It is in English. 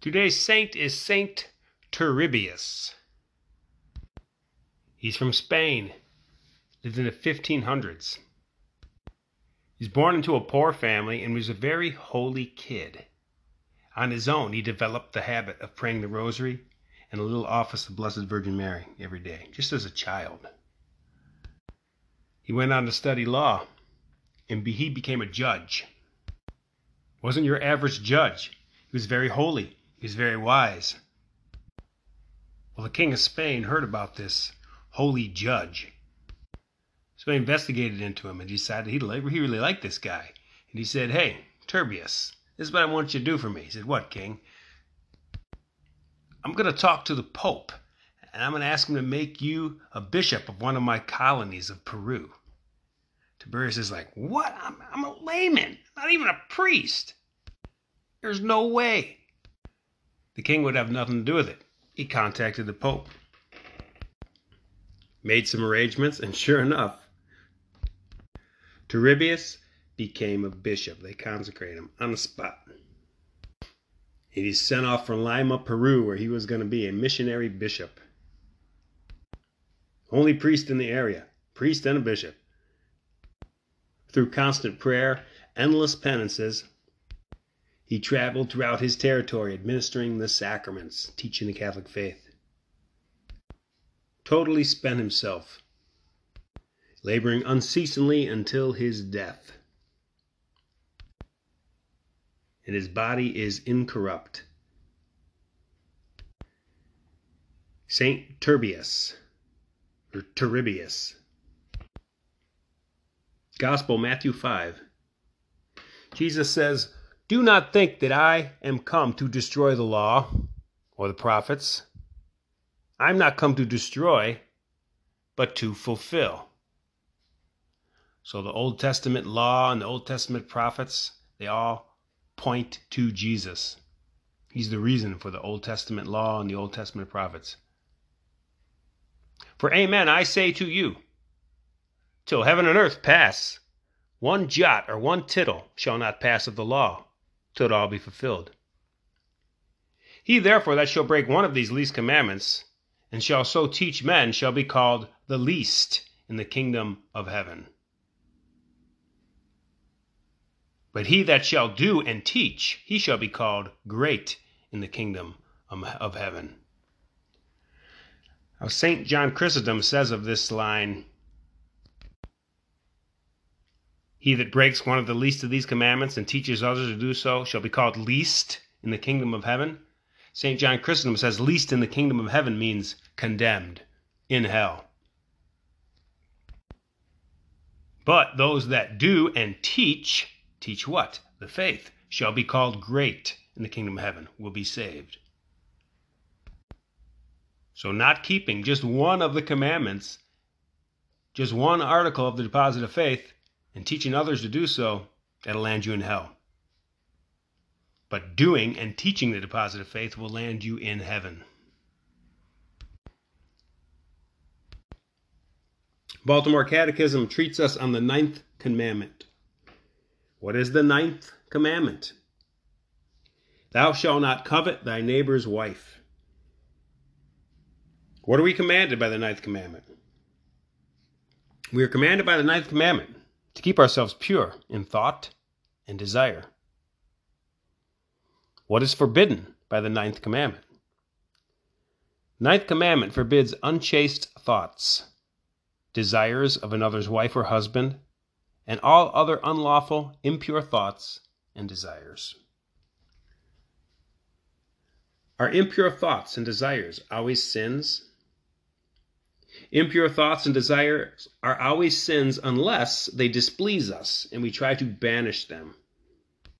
Today's saint is Saint Turibius. He's from Spain, lived in the 1500s. He's born into a poor family and was a very holy kid. On his own, he developed the habit of praying the rosary and a little office of Blessed Virgin Mary every day, just as a child. He went on to study law, and he became a judge. Wasn't your average judge. He was very holy. Was very wise. Well, the king of Spain heard about this holy judge. So he investigated into him and decided he he really liked this guy. And he said, "Hey, Turbius, this is what I want you to do for me." He said, "What, king?" I'm going to talk to the Pope, and I'm going to ask him to make you a bishop of one of my colonies of Peru. Tiberius is like, What? I'm, I'm a layman, not even a priest. There's no way. The king would have nothing to do with it. He contacted the Pope, made some arrangements, and sure enough, Turibius became a bishop. They consecrated him on the spot. And he's sent off from Lima, Peru, where he was going to be a missionary bishop. Only priest in the area, priest and a bishop through constant prayer, endless penances, he traveled throughout his territory administering the sacraments, teaching the Catholic faith. Totally spent himself, laboring unceasingly until his death. And his body is incorrupt. Saint Turbius, or Turibius, Gospel, Matthew 5. Jesus says, Do not think that I am come to destroy the law or the prophets. I'm not come to destroy, but to fulfill. So the Old Testament law and the Old Testament prophets, they all point to Jesus. He's the reason for the Old Testament law and the Old Testament prophets. For amen, I say to you, till heaven and earth pass. One jot or one tittle shall not pass of the law, till it all be fulfilled. He therefore that shall break one of these least commandments, and shall so teach men, shall be called the least in the kingdom of heaven. But he that shall do and teach, he shall be called great in the kingdom um, of heaven. Now, St. John Chrysostom says of this line, He that breaks one of the least of these commandments and teaches others to do so shall be called least in the kingdom of heaven. St. John Chrysostom says least in the kingdom of heaven means condemned in hell. But those that do and teach, teach what? The faith, shall be called great in the kingdom of heaven, will be saved. So, not keeping just one of the commandments, just one article of the deposit of faith, and teaching others to do so, that'll land you in hell. But doing and teaching the deposit of faith will land you in heaven. Baltimore Catechism treats us on the ninth commandment. What is the ninth commandment? Thou shalt not covet thy neighbor's wife. What are we commanded by the ninth commandment? We are commanded by the ninth commandment to keep ourselves pure in thought and desire. What is forbidden by the ninth commandment? Ninth commandment forbids unchaste thoughts, desires of another's wife or husband, and all other unlawful, impure thoughts and desires. Are impure thoughts and desires always sins? Impure thoughts and desires are always sins unless they displease us and we try to banish them.